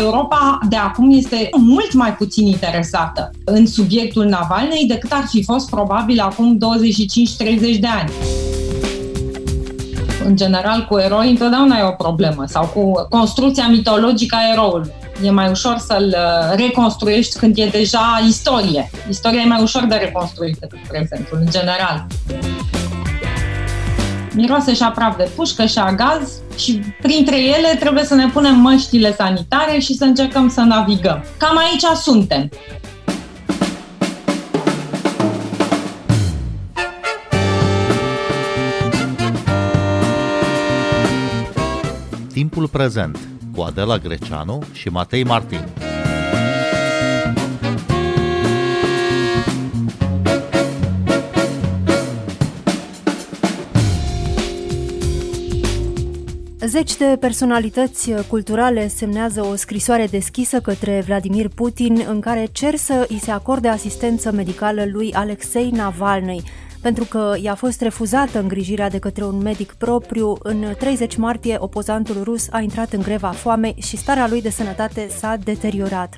Europa de acum este mult mai puțin interesată în subiectul Navalnei decât ar fi fost probabil acum 25-30 de ani în general cu eroi întotdeauna e o problemă sau cu construcția mitologică a eroului. E mai ușor să-l uh, reconstruiești când e deja istorie. Istoria e mai ușor de reconstruit decât prezentul, în general. Miroase și a praf de pușcă și a gaz și printre ele trebuie să ne punem măștile sanitare și să încercăm să navigăm. Cam aici suntem. Timpul prezent cu Adela Greceanu și Matei Martin. Zeci de personalități culturale semnează o scrisoare deschisă către Vladimir Putin în care cer să îi se acorde asistență medicală lui Alexei Navalny, pentru că i-a fost refuzată îngrijirea de către un medic propriu. În 30 martie, opozantul rus a intrat în greva foamei și starea lui de sănătate s-a deteriorat.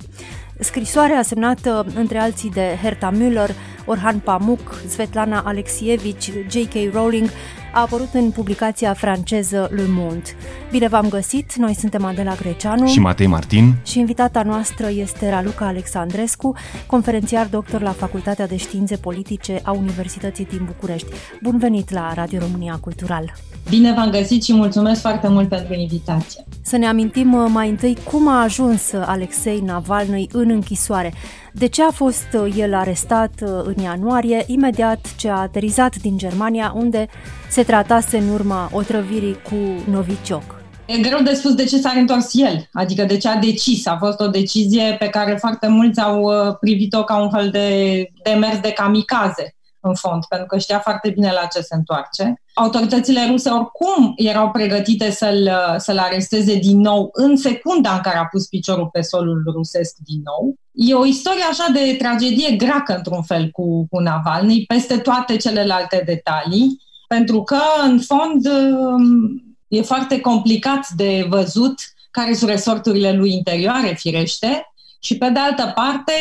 Scrisoarea semnată între alții de Herta Müller, Orhan Pamuk, Svetlana Alexievici, J.K. Rowling a apărut în publicația franceză Le Monde. Bine v-am găsit, noi suntem Adela Greceanu și Matei Martin și invitata noastră este Raluca Alexandrescu, conferențiar doctor la Facultatea de Științe Politice a Universității din București. Bun venit la Radio România Cultural! Bine v-am găsit și mulțumesc foarte mult pentru invitație. Să ne amintim uh, mai întâi cum a ajuns Alexei Navalny în închisoare. De ce a fost uh, el arestat uh, în ianuarie, imediat ce a aterizat din Germania, unde se tratase în urma otrăvirii cu novicioc? E greu de spus de ce s-a întors el, adică de ce a decis. A fost o decizie pe care foarte mulți au privit-o ca un fel de demers de kamikaze în fond, pentru că știa foarte bine la ce se întoarce. Autoritățile ruse oricum erau pregătite să-l, să-l aresteze din nou în secunda în care a pus piciorul pe solul rusesc din nou. E o istorie așa de tragedie greacă, într-un fel, cu, cu Navalny, peste toate celelalte detalii, pentru că, în fond, e foarte complicat de văzut care sunt resorturile lui interioare, firește, și, pe de altă parte,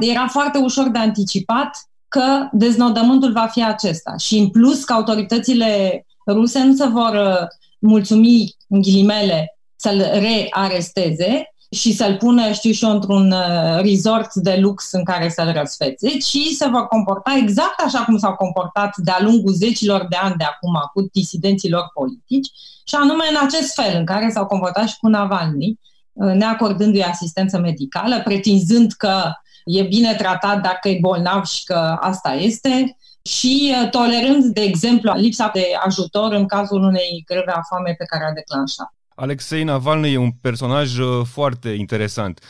era foarte ușor de anticipat că deznodământul va fi acesta. Și în plus că autoritățile ruse nu se vor uh, mulțumi, în ghilimele, să-l rearesteze și să-l pună, știu și eu, într-un uh, resort de lux în care să-l răsfețe, ci se vor comporta exact așa cum s-au comportat de-a lungul zecilor de ani de acum cu disidenților politici, și anume în acest fel în care s-au comportat și cu Navalny, uh, neacordându-i asistență medicală, pretinzând că e bine tratat dacă e bolnav și că asta este și uh, tolerând, de exemplu, lipsa de ajutor în cazul unei greve a foame pe care a declanșat. Alexei Navalny e un personaj uh, foarte interesant.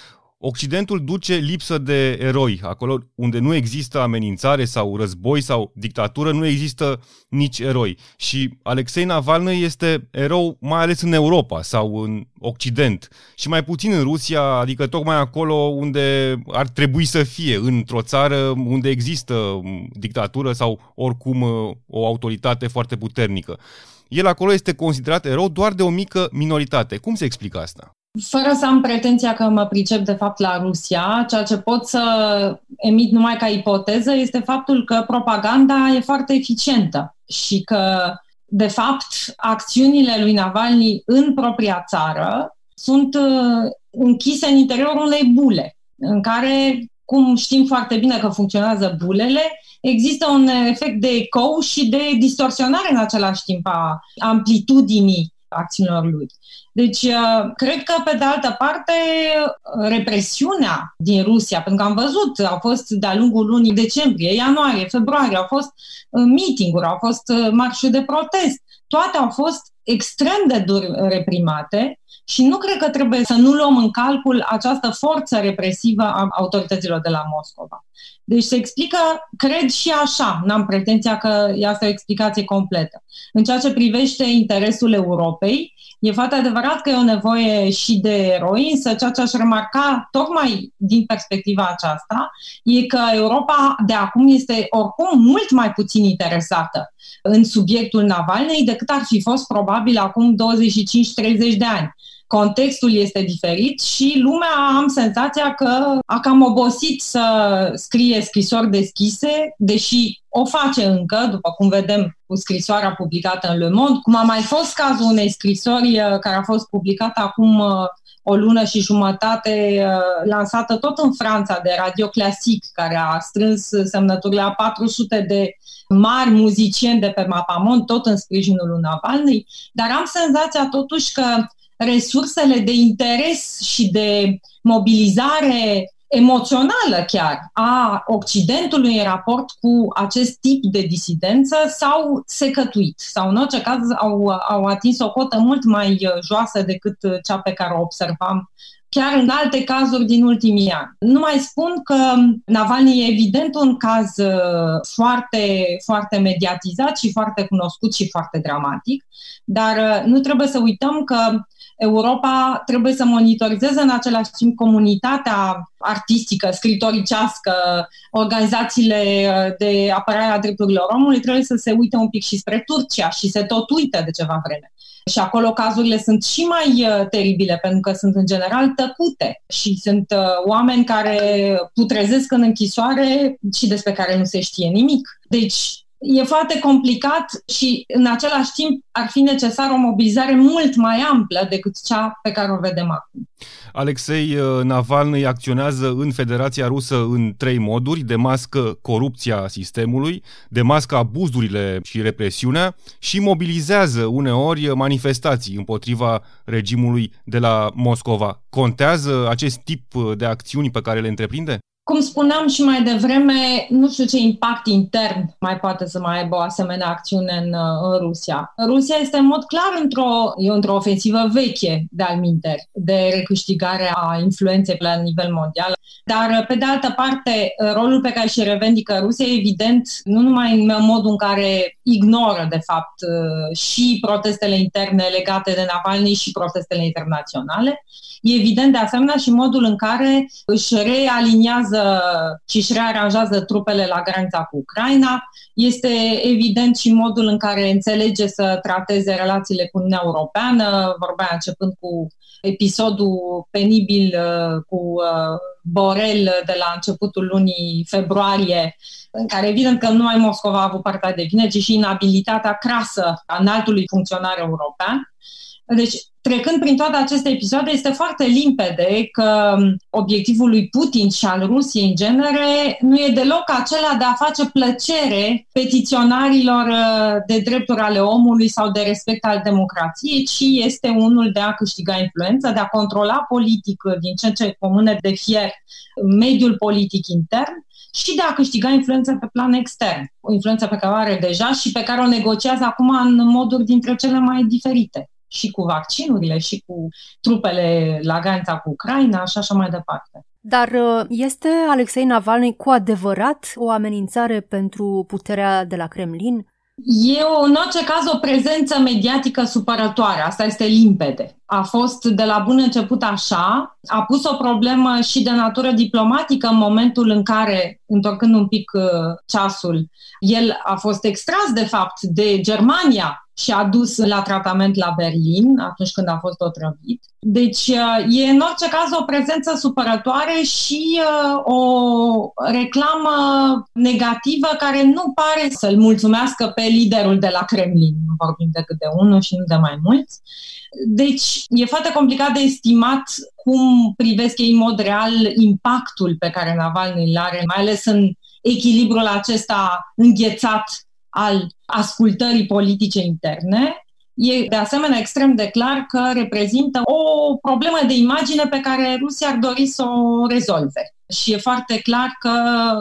Occidentul duce lipsă de eroi. Acolo unde nu există amenințare sau război sau dictatură, nu există nici eroi. Și Alexei Navalny este erou mai ales în Europa sau în Occident și mai puțin în Rusia, adică tocmai acolo unde ar trebui să fie, într-o țară unde există dictatură sau oricum o autoritate foarte puternică. El acolo este considerat erou doar de o mică minoritate. Cum se explică asta? Fără să am pretenția că mă pricep de fapt la Rusia, ceea ce pot să emit numai ca ipoteză este faptul că propaganda e foarte eficientă și că, de fapt, acțiunile lui Navalny în propria țară sunt uh, închise în interiorul unei bule, în care, cum știm foarte bine că funcționează bulele, există un efect de ecou și de distorsionare în același timp a amplitudinii acțiunilor lui. Deci, uh, cred că, pe de altă parte, represiunea din Rusia, pentru că am văzut, au fost de-a lungul lunii decembrie, ianuarie, februarie, au fost uh, meeting-uri, au fost uh, marșuri de protest, toate au fost extrem de dur reprimate și nu cred că trebuie să nu luăm în calcul această forță represivă a autorităților de la Moscova. Deci se explică, cred și așa, n-am pretenția că asta o explicație completă. În ceea ce privește interesul Europei, e foarte adevărat că e o nevoie și de eroi, însă ceea ce aș remarca tocmai din perspectiva aceasta e că Europa de acum este oricum mult mai puțin interesată în subiectul Navalnei decât ar fi fost probabil acum 25-30 de ani contextul este diferit și lumea am senzația că a cam obosit să scrie scrisori deschise, deși o face încă, după cum vedem cu scrisoarea publicată în Le Monde, cum a mai fost cazul unei scrisori uh, care a fost publicată acum uh, o lună și jumătate, uh, lansată tot în Franța de Radio Classic, care a strâns semnăturile a 400 de mari muzicieni de pe Mapamont, tot în sprijinul lui Navalny, dar am senzația totuși că resursele de interes și de mobilizare emoțională chiar a Occidentului în raport cu acest tip de disidență s-au secătuit sau în orice caz au, au atins o cotă mult mai uh, joasă decât cea pe care o observam chiar în alte cazuri din ultimii ani. Nu mai spun că Navalny e evident un caz uh, foarte, foarte mediatizat și foarte cunoscut și foarte dramatic, dar uh, nu trebuie să uităm că Europa trebuie să monitorizeze în același timp comunitatea artistică, scritoricească, organizațiile uh, de apărare a drepturilor omului, trebuie să se uite un pic și spre Turcia și se tot uită de ceva vreme. Și acolo cazurile sunt și mai uh, teribile, pentru că sunt în general tăcute și sunt uh, oameni care putrezesc în închisoare și despre care nu se știe nimic. Deci e foarte complicat și în același timp ar fi necesar o mobilizare mult mai amplă decât cea pe care o vedem acum. Alexei uh, Navalny acționează în Federația Rusă în trei moduri, demască corupția sistemului, demască abuzurile și represiunea și mobilizează uneori manifestații împotriva regimului de la Moscova. Contează acest tip de acțiuni pe care le întreprinde? Cum spuneam și mai devreme, nu știu ce impact intern mai poate să mai aibă o asemenea acțiune în, în Rusia. Rusia este în mod clar într-o, e într-o ofensivă veche de alminteri, de recâștigare a influenței la nivel mondial. Dar, pe de altă parte, rolul pe care și revendică Rusia, evident, nu numai în modul în care ignoră, de fapt, și protestele interne legate de Navalny și protestele internaționale, e evident de asemenea și modul în care își realiniază și își rearanjează trupele la granița cu Ucraina. Este evident și modul în care înțelege să trateze relațiile cu Uniunea Europeană, vorbea începând cu episodul penibil uh, cu uh, Borel de la începutul lunii februarie, în care evident că nu numai Moscova a avut partea de vină, ci și inabilitatea crasă a înaltului funcționar european. Deci Trecând prin toate aceste episoade, este foarte limpede că obiectivul lui Putin și al Rusiei în genere nu e deloc acela de a face plăcere petiționarilor uh, de drepturi ale omului sau de respect al democrației, ci este unul de a câștiga influență, de a controla politic uh, din ce în ce comune de fier mediul politic intern și de a câștiga influență pe plan extern. O influență pe care o are deja și pe care o negociază acum în moduri dintre cele mai diferite și cu vaccinurile și cu trupele la granița cu Ucraina și așa mai departe. Dar uh, este Alexei Navalny cu adevărat o amenințare pentru puterea de la Kremlin? E, în orice caz, o prezență mediatică supărătoare. Asta este limpede. A fost de la bun început așa. A pus o problemă și de natură diplomatică în momentul în care, întorcând un pic uh, ceasul, el a fost extras, de fapt, de Germania și a dus la tratament la Berlin atunci când a fost otrăvit. Deci uh, e în orice caz o prezență supărătoare și uh, o reclamă negativă care nu pare să-l mulțumească pe liderul de la Kremlin. Nu vorbim decât de unul și nu de mai mulți. Deci e foarte complicat de estimat cum privesc ei în mod real impactul pe care Navalny îl are, mai ales în echilibrul acesta înghețat al ascultării politice interne, e de asemenea extrem de clar că reprezintă o problemă de imagine pe care Rusia ar dori să o rezolve. Și e foarte clar că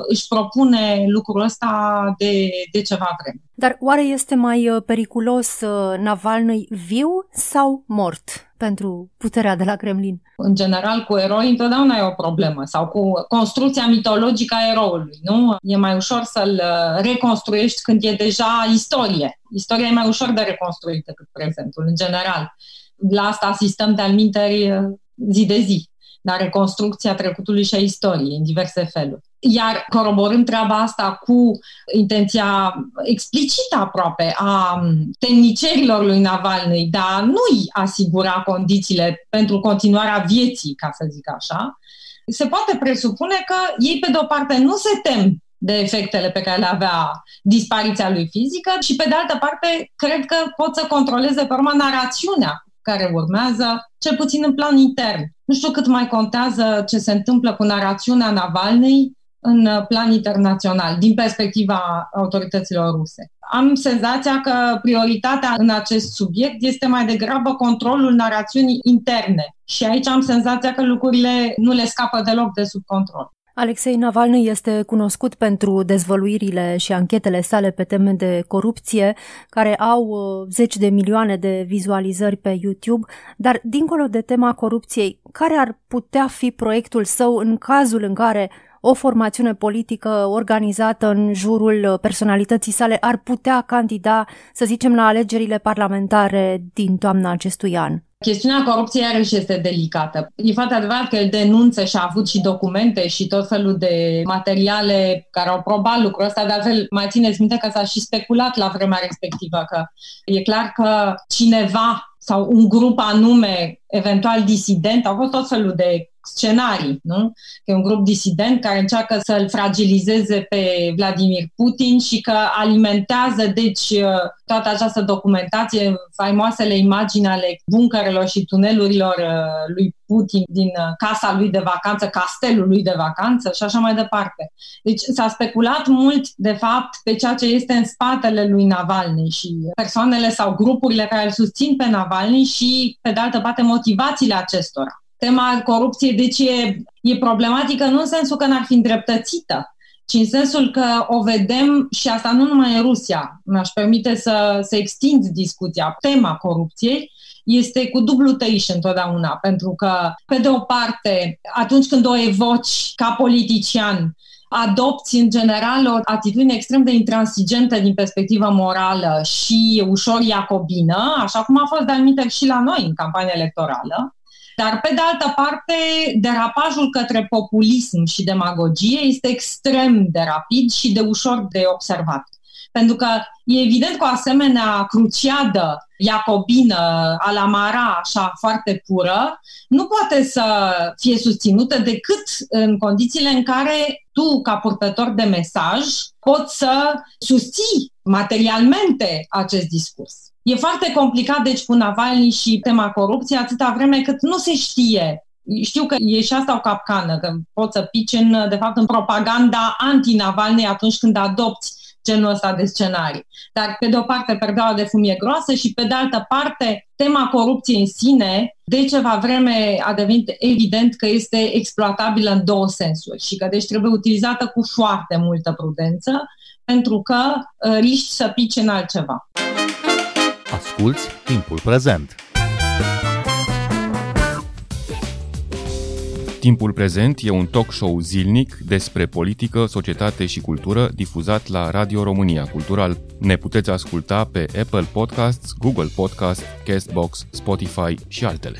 își propune lucrul ăsta de, de ceva vreme. Dar oare este mai uh, periculos uh, Navalny viu sau mort pentru puterea de la Kremlin? În general, cu eroi întotdeauna e o problemă sau cu construcția mitologică a eroului, nu? E mai ușor să-l uh, reconstruiești când e deja istorie. Istoria e mai ușor de reconstruit decât prezentul, în general. La asta asistăm de-al zi de zi la reconstrucția trecutului și a istoriei, în diverse feluri. iar coroborând treaba asta cu intenția explicită aproape a temnicerilor lui Navalny de a nu-i asigura condițiile pentru continuarea vieții, ca să zic așa, se poate presupune că ei, pe de-o parte, nu se tem de efectele pe care le avea dispariția lui fizică și, pe de altă parte, cred că pot să controleze pe urmă narațiunea care urmează, cel puțin în plan intern. Nu știu cât mai contează ce se întâmplă cu narațiunea Navalny în plan internațional, din perspectiva autorităților ruse. Am senzația că prioritatea în acest subiect este mai degrabă controlul narațiunii interne. Și aici am senzația că lucrurile nu le scapă deloc de sub control. Alexei Navalny este cunoscut pentru dezvăluirile și anchetele sale pe teme de corupție, care au uh, zeci de milioane de vizualizări pe YouTube, dar dincolo de tema corupției, care ar putea fi proiectul său în cazul în care o formațiune politică organizată în jurul personalității sale ar putea candida, să zicem, la alegerile parlamentare din toamna acestui an? Chestiunea corupției iarăși este delicată. E foarte adevărat că el denunță și a avut și documente și tot felul de materiale care au probat lucrul ăsta, de altfel mai țineți minte că s-a și speculat la vremea respectivă că e clar că cineva sau un grup anume, eventual disident, au fost tot felul de scenarii, nu? Că e un grup disident care încearcă să-l fragilizeze pe Vladimir Putin și că alimentează, deci, uh, toată această documentație, faimoasele imagini ale bunkerelor și tunelurilor uh, lui Putin din uh, casa lui de vacanță, castelul lui de vacanță și așa mai departe. Deci s-a speculat mult, de fapt, pe ceea ce este în spatele lui Navalny și persoanele sau grupurile care îl susțin pe Navalny și, pe de altă parte, motivațiile acestora tema corupției, deci e, e problematică nu în sensul că n-ar fi îndreptățită, ci în sensul că o vedem și asta nu numai în Rusia. Mi-aș permite să, să extind discuția. Tema corupției este cu dublu tăiș întotdeauna, pentru că, pe de o parte, atunci când o evoci ca politician, adopți în general o atitudine extrem de intransigentă din perspectivă morală și ușor iacobină, așa cum a fost de și la noi în campania electorală. Dar, pe de altă parte, derapajul către populism și demagogie este extrem de rapid și de ușor de observat. Pentru că e evident că o asemenea cruciadă iacobină, alamara, așa, foarte pură, nu poate să fie susținută decât în condițiile în care tu, ca purtător de mesaj, poți să susții materialmente acest discurs. E foarte complicat, deci, cu Navalny și tema corupției, atâta vreme cât nu se știe știu că e și asta o capcană, că poți să pici în, de fapt, în propaganda anti-Navalny atunci când adopți genul ăsta de scenarii. Dar, pe de o parte, perdeaua de fumie groasă și, pe de altă parte, tema corupției în sine, de ceva vreme a devenit evident că este exploatabilă în două sensuri și că deci trebuie utilizată cu foarte multă prudență pentru că uh, riști să pici în altceva. Asculți timpul prezent! Timpul prezent e un talk show zilnic despre politică, societate și cultură difuzat la Radio România Cultural. Ne puteți asculta pe Apple Podcasts, Google Podcasts, Castbox, Spotify și altele.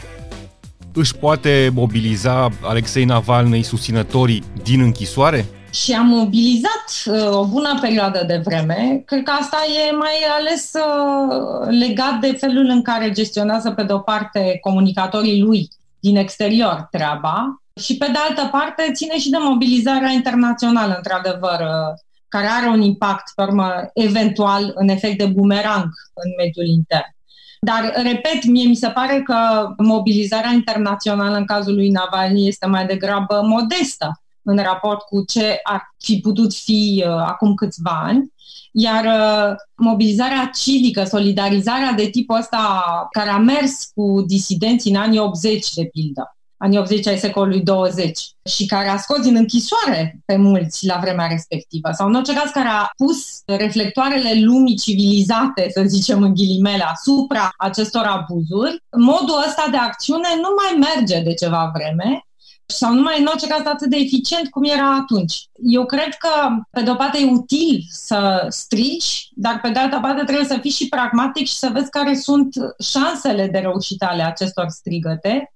Își poate mobiliza Alexei Navalny susținătorii din închisoare? Și am mobilizat uh, o bună perioadă de vreme. Cred că asta e mai ales uh, legat de felul în care gestionează, pe de-o parte, comunicatorii lui din exterior treaba și, pe de altă parte, ține și de mobilizarea internațională, într-adevăr, uh, care are un impact, pe urmă, eventual, în efect de bumerang în mediul intern. Dar, repet, mie mi se pare că mobilizarea internațională în cazul lui Navalny este mai degrabă modestă în raport cu ce ar fi putut fi uh, acum câțiva ani. Iar uh, mobilizarea civică, solidarizarea de tipul ăsta care a mers cu disidenții în anii 80, de pildă, anii 80 ai secolului 20 și care a scos din închisoare pe mulți la vremea respectivă sau în orice caz care a pus reflectoarele lumii civilizate, să zicem în ghilimele, asupra acestor abuzuri, modul ăsta de acțiune nu mai merge de ceva vreme sau numai în orice caz atât de eficient cum era atunci. Eu cred că, pe de o parte, e util să strici, dar pe de altă parte trebuie să fii și pragmatic și să vezi care sunt șansele de reușită ale acestor strigăte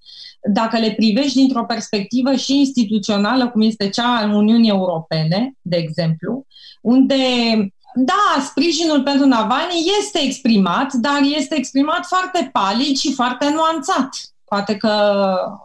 dacă le privești dintr-o perspectivă și instituțională, cum este cea a Uniunii Europene, de exemplu, unde da, sprijinul pentru Navalny este exprimat, dar este exprimat foarte palid și foarte nuanțat. Poate că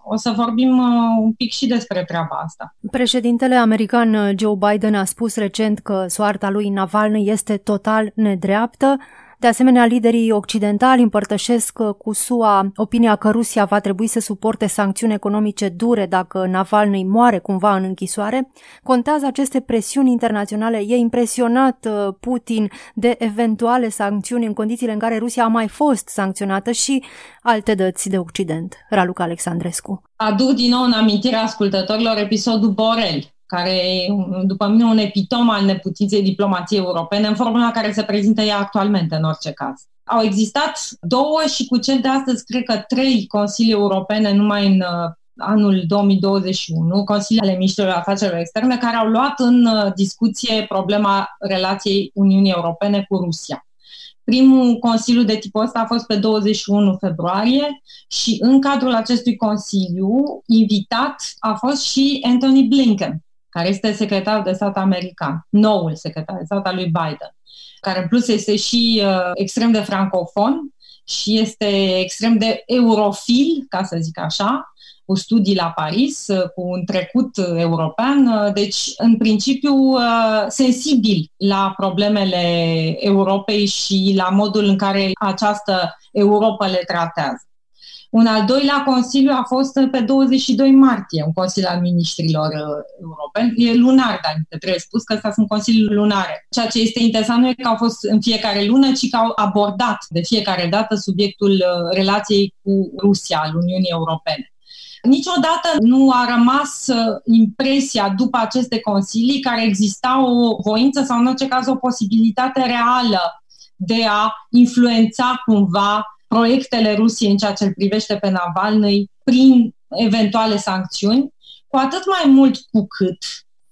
o să vorbim uh, un pic și despre treaba asta. Președintele american uh, Joe Biden a spus recent că soarta lui Navalny este total nedreaptă. De asemenea, liderii occidentali împărtășesc uh, cu SUA opinia că Rusia va trebui să suporte sancțiuni economice dure dacă Navalny moare cumva în închisoare. Contează aceste presiuni internaționale. E impresionat uh, Putin de eventuale sancțiuni în condițiile în care Rusia a mai fost sancționată și alte dăți de Occident. Raluca Alexandrescu. Aduc din nou în amintire ascultătorilor episodul Borel, care e, după mine, un epitom al neputinței diplomației europene în formula în care se prezintă ea actualmente, în orice caz. Au existat două și cu cel de astăzi, cred că trei consilii europene numai în uh, anul 2021, Consiliul ale Ministrilor Afacerilor Externe, care au luat în uh, discuție problema relației Uniunii Europene cu Rusia. Primul consiliu de tipul ăsta a fost pe 21 februarie și în cadrul acestui consiliu invitat a fost și Anthony Blinken, care este secretar de stat american, noul secretar de stat al lui Biden, care în plus este și uh, extrem de francofon și este extrem de eurofil, ca să zic așa, cu studii la Paris, uh, cu un trecut european, uh, deci în principiu uh, sensibil la problemele Europei și la modul în care această Europa le tratează. Un al doilea consiliu a fost pe 22 martie, un consiliu al ministrilor uh, europeni. E lunar, dar trebuie spus că astea sunt consilii lunare. Ceea ce este interesant nu e că au fost în fiecare lună, ci că au abordat de fiecare dată subiectul uh, relației cu Rusia al Uniunii Europene. Niciodată nu a rămas uh, impresia după aceste consilii care exista o voință sau în orice caz o posibilitate reală de a influența cumva proiectele Rusiei în ceea ce îl privește pe Navalny prin eventuale sancțiuni, cu atât mai mult cu cât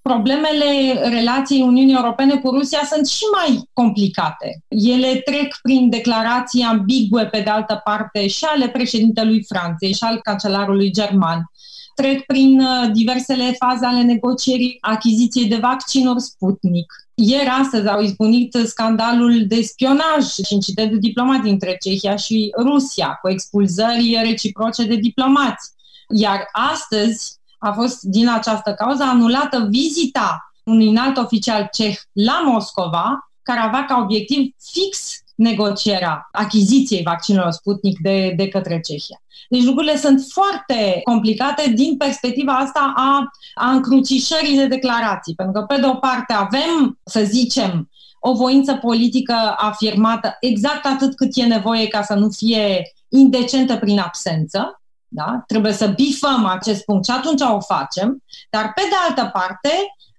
problemele relației Uniunii Europene cu Rusia sunt și mai complicate. Ele trec prin declarații ambigue, pe de altă parte, și ale președintelui Franței și al cancelarului german. Trec prin uh, diversele faze ale negocierii achiziției de vaccinuri Sputnik. Ieri, astăzi, au izbunit scandalul de spionaj și incidentul diplomatic între Cehia și Rusia, cu expulzări reciproce de diplomați. Iar astăzi a fost, din această cauză, anulată vizita unui înalt oficial ceh la Moscova, care avea ca obiectiv fix negocierea achiziției vaccinului Sputnik de, de către Cehia. Deci lucrurile sunt foarte complicate din perspectiva asta a, a încrucișării de declarații, pentru că pe de o parte avem, să zicem, o voință politică afirmată exact atât cât e nevoie ca să nu fie indecentă prin absență, da? Trebuie să bifăm acest punct și atunci o facem, dar pe de altă parte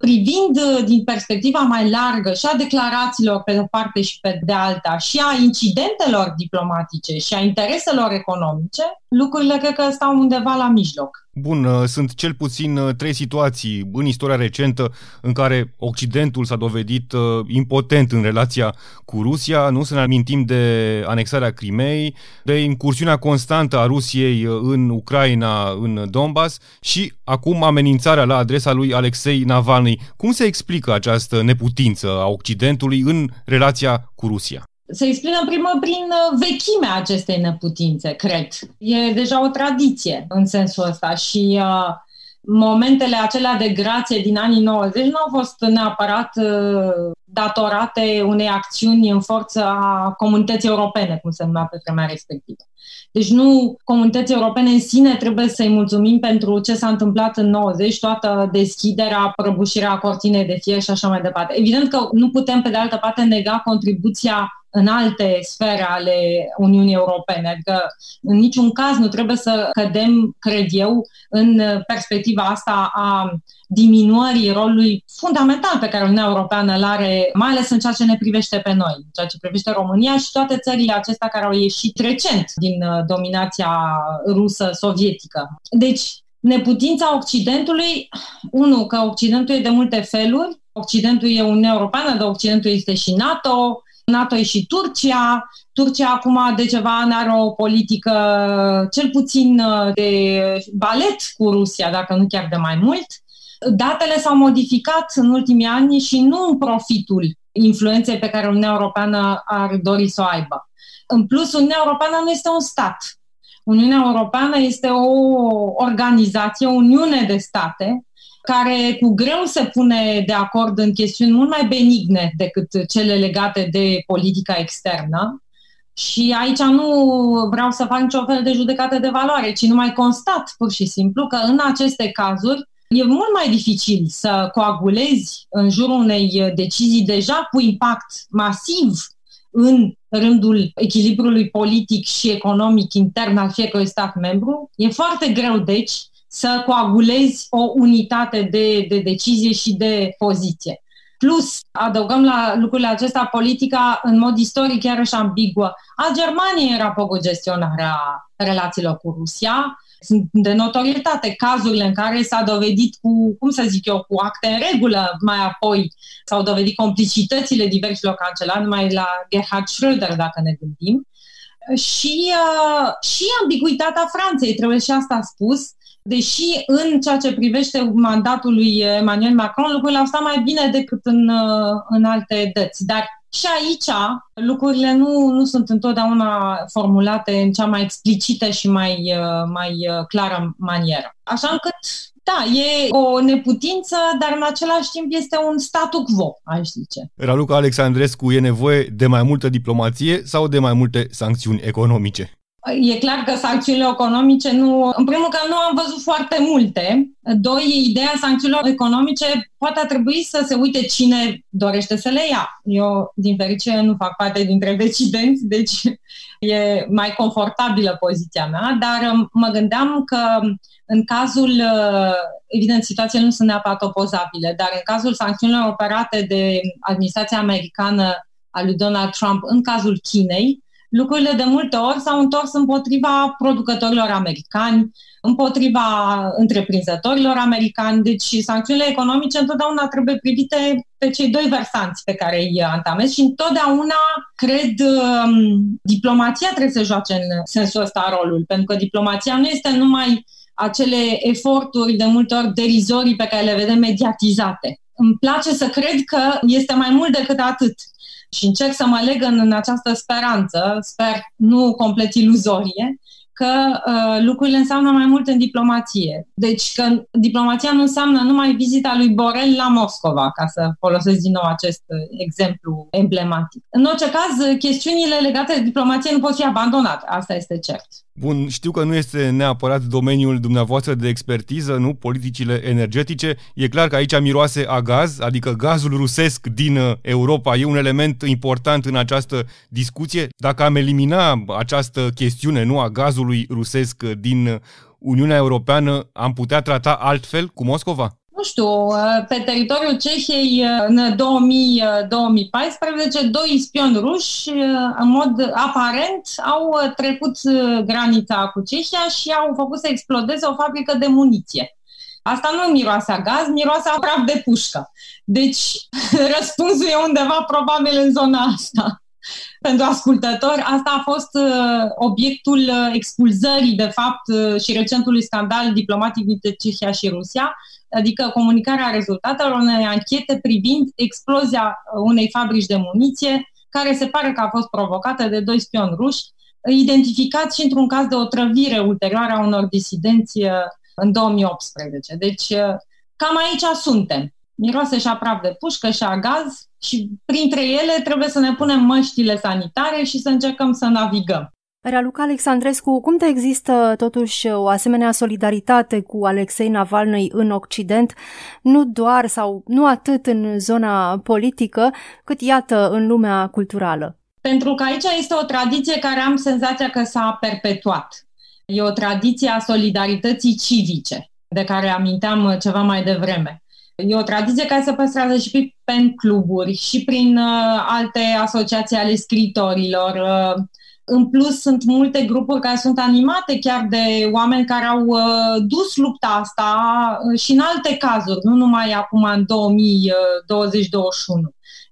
privind uh, din perspectiva mai largă și a declarațiilor pe de o parte și pe de alta și a incidentelor diplomatice și a intereselor economice, lucrurile cred că stau undeva la mijloc. Bun, uh, sunt cel puțin uh, trei situații în istoria recentă în care Occidentul s-a dovedit impotent în relația cu Rusia. Nu să ne amintim de anexarea Crimei, de incursiunea constantă a Rusiei în Ucraina, în Donbass și acum amenințarea la adresa lui Alexei Navalny Germaniei. Cum se explică această neputință a Occidentului în relația cu Rusia? Se explică în primă prin uh, vechimea acestei neputințe, cred. E deja o tradiție în sensul ăsta și uh, momentele acelea de grație din anii 90 nu au fost neapărat uh, datorate unei acțiuni în forță a comunității europene, cum se numea pe vremea respectivă. Deci nu comunității europene în sine trebuie să-i mulțumim pentru ce s-a întâmplat în 90, toată deschiderea, prăbușirea cortinei de fier și așa mai departe. Evident că nu putem, pe de altă parte, nega contribuția în alte sfere ale Uniunii Europene. Adică, în niciun caz nu trebuie să cădem, cred eu, în perspectiva asta a diminuării rolului fundamental pe care Uniunea Europeană îl are, mai ales în ceea ce ne privește pe noi, în ceea ce privește România și toate țările acestea care au ieșit recent din uh, dominația rusă sovietică. Deci, neputința Occidentului, unul, că Occidentul e de multe feluri, Occidentul e Uniunea Europeană, dar Occidentul este și NATO, NATO e și Turcia. Turcia acum de ceva ani are o politică cel puțin de balet cu Rusia, dacă nu chiar de mai mult. Datele s-au modificat în ultimii ani și nu în profitul influenței pe care Uniunea Europeană ar dori să o aibă. În plus, Uniunea Europeană nu este un stat. Uniunea Europeană este o organizație, o uniune de state, care cu greu se pune de acord în chestiuni mult mai benigne decât cele legate de politica externă. Și aici nu vreau să fac nicio fel de judecată de valoare, ci numai constat pur și simplu că în aceste cazuri e mult mai dificil să coagulezi în jurul unei decizii deja cu impact masiv în rândul echilibrului politic și economic intern al fiecărui stat membru. E foarte greu, deci, să coagulezi o unitate de, de decizie și de poziție. Plus, adăugăm la lucrurile acestea politica în mod istoric chiar și ambiguă. A Germaniei era pe gestionarea relațiilor cu Rusia, sunt de notorietate cazurile în care s-a dovedit cu, cum să zic eu, cu acte în regulă, mai apoi s-au dovedit complicitățile diversilor cancelari, numai la Gerhard Schröder, dacă ne gândim. Și, uh, și ambiguitatea Franței, trebuie și asta spus, deși în ceea ce privește mandatul lui Emmanuel Macron, lucrurile au stat mai bine decât în, uh, în alte dăți. Dar și aici lucrurile nu, nu sunt întotdeauna formulate în cea mai explicită și mai, uh, mai uh, clară manieră. Așa încât, da, e o neputință, dar în același timp este un statu quo, aș zice. Raluca Alexandrescu, e nevoie de mai multă diplomație sau de mai multe sancțiuni economice? E clar că sancțiunile economice nu... În primul rând, nu am văzut foarte multe. Doi, ideea sancțiunilor economice poate trebui să se uite cine dorește să le ia. Eu, din fericire, nu fac parte dintre decidenți, deci e mai confortabilă poziția mea, dar mă gândeam că în cazul, evident, situațiile nu sunt neapărat opozabile, dar în cazul sancțiunilor operate de administrația americană a lui Donald Trump în cazul Chinei, lucrurile de multe ori s-au întors împotriva producătorilor americani, împotriva întreprinzătorilor americani. Deci sancțiunile economice întotdeauna trebuie privite pe cei doi versanți pe care îi antamez și întotdeauna, cred, um, diplomația trebuie să joace în sensul ăsta rolul, pentru că diplomația nu este numai acele eforturi de multe ori derizorii pe care le vedem mediatizate. Îmi place să cred că este mai mult decât atât și încerc să mă leg în, în această speranță, sper nu complet iluzorie, că uh, lucrurile înseamnă mai mult în diplomație. Deci că diplomația nu înseamnă numai vizita lui Borel la Moscova, ca să folosesc din nou acest uh, exemplu emblematic. În orice caz, chestiunile legate de diplomație nu pot fi abandonate, asta este cert. Bun, știu că nu este neapărat domeniul dumneavoastră de expertiză, nu? Politicile energetice. E clar că aici miroase a gaz, adică gazul rusesc din uh, Europa e un element important în această discuție. Dacă am elimina această chestiune, nu, a gazului rusesc din Uniunea Europeană, am putea trata altfel cu Moscova? nu știu, uh, pe teritoriul Cehiei uh, în 2000, 2014, uh, doi spioni ruși, în mod aparent, au trecut granița cu Cehia și au făcut să explodeze o fabrică de muniție. Asta nu miroase a gaz, miroase a praf de pușcă. Deci, răspunsul e undeva probabil în zona asta. Pentru ascultători, asta a fost obiectul expulzării, de fapt, și recentului scandal diplomatic dintre Cehia și Rusia, adică comunicarea rezultatelor unei anchete privind explozia unei fabrici de muniție, care se pare că a fost provocată de doi spioni ruși, identificați și într-un caz de otrăvire ulterioară a unor disidenți uh, în 2018. Deci, uh, cam aici suntem. Miroase și a praf de pușcă și a gaz și printre ele trebuie să ne punem măștile sanitare și să încercăm să navigăm. Raluca Alexandrescu, cum te există totuși o asemenea solidaritate cu Alexei Navalny în Occident, nu doar sau nu atât în zona politică, cât iată în lumea culturală? Pentru că aici este o tradiție care am senzația că s-a perpetuat. E o tradiție a solidarității civice, de care aminteam ceva mai devreme. E o tradiție care se păstrează și prin pen cluburi și prin uh, alte asociații ale scritorilor, uh, în plus, sunt multe grupuri care sunt animate chiar de oameni care au uh, dus lupta asta uh, și în alte cazuri, nu numai acum în 2020-2021.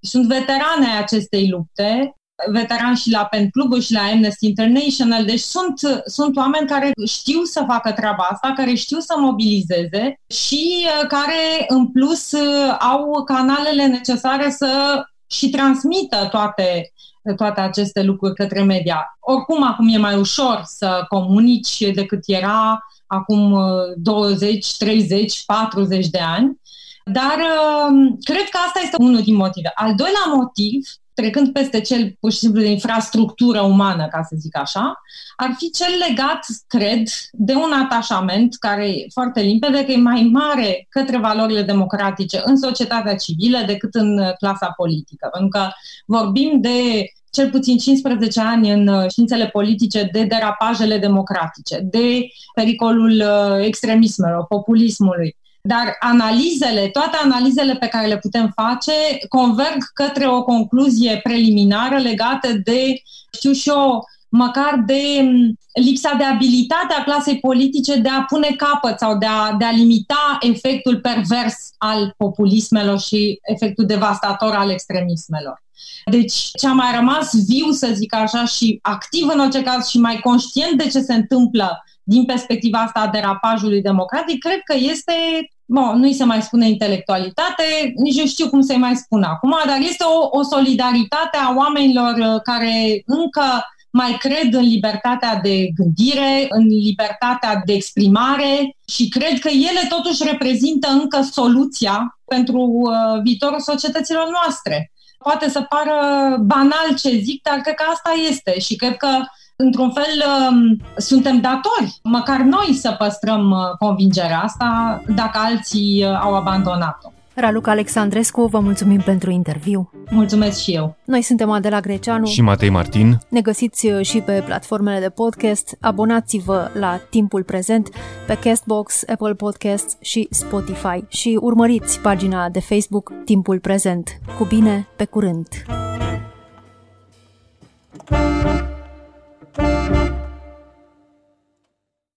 sunt veterane ai acestei lupte, veteran și la Pen Club și la Amnesty International, deci sunt, sunt oameni care știu să facă treaba asta, care știu să mobilizeze și uh, care în plus uh, au canalele necesare să și transmită toate toate aceste lucruri către media. Oricum, acum e mai ușor să comunici decât era acum 20, 30, 40 de ani, dar uh, cred că asta este unul din motive. Al doilea motiv, trecând peste cel pur și simplu de infrastructură umană, ca să zic așa, ar fi cel legat, cred, de un atașament care e foarte limpede, că e mai mare către valorile democratice în societatea civilă decât în clasa politică. Pentru că vorbim de cel puțin 15 ani în uh, științele politice de derapajele democratice, de pericolul uh, extremismelor, populismului. Dar analizele, toate analizele pe care le putem face converg către o concluzie preliminară legată de, știu și eu, măcar de mm, lipsa de abilitate a clasei politice de a pune capăt sau de a, de a limita efectul pervers al populismelor și efectul devastator al extremismelor. Deci ce a mai rămas viu, să zic așa, și activ în orice caz și mai conștient de ce se întâmplă din perspectiva asta a derapajului democratic, cred că este, bon, nu-i se mai spune intelectualitate, nici nu știu cum să-i mai spun acum, dar este o, o solidaritate a oamenilor uh, care încă mai cred în libertatea de gândire, în libertatea de exprimare și cred că ele totuși reprezintă încă soluția pentru uh, viitorul societăților noastre. Poate să pară banal ce zic, dar cred că asta este și cred că într-un fel um, suntem datori, măcar noi să păstrăm uh, convingerea asta dacă alții uh, au abandonat-o. Raluca Alexandrescu, vă mulțumim pentru interviu. Mulțumesc și eu. Noi suntem Adela Greceanu și Matei Martin. Ne găsiți uh, și pe platformele de podcast. Abonați-vă la Timpul Prezent pe Castbox, Apple Podcasts și Spotify și urmăriți pagina de Facebook Timpul Prezent. Cu bine, pe curând! thank you Thank you.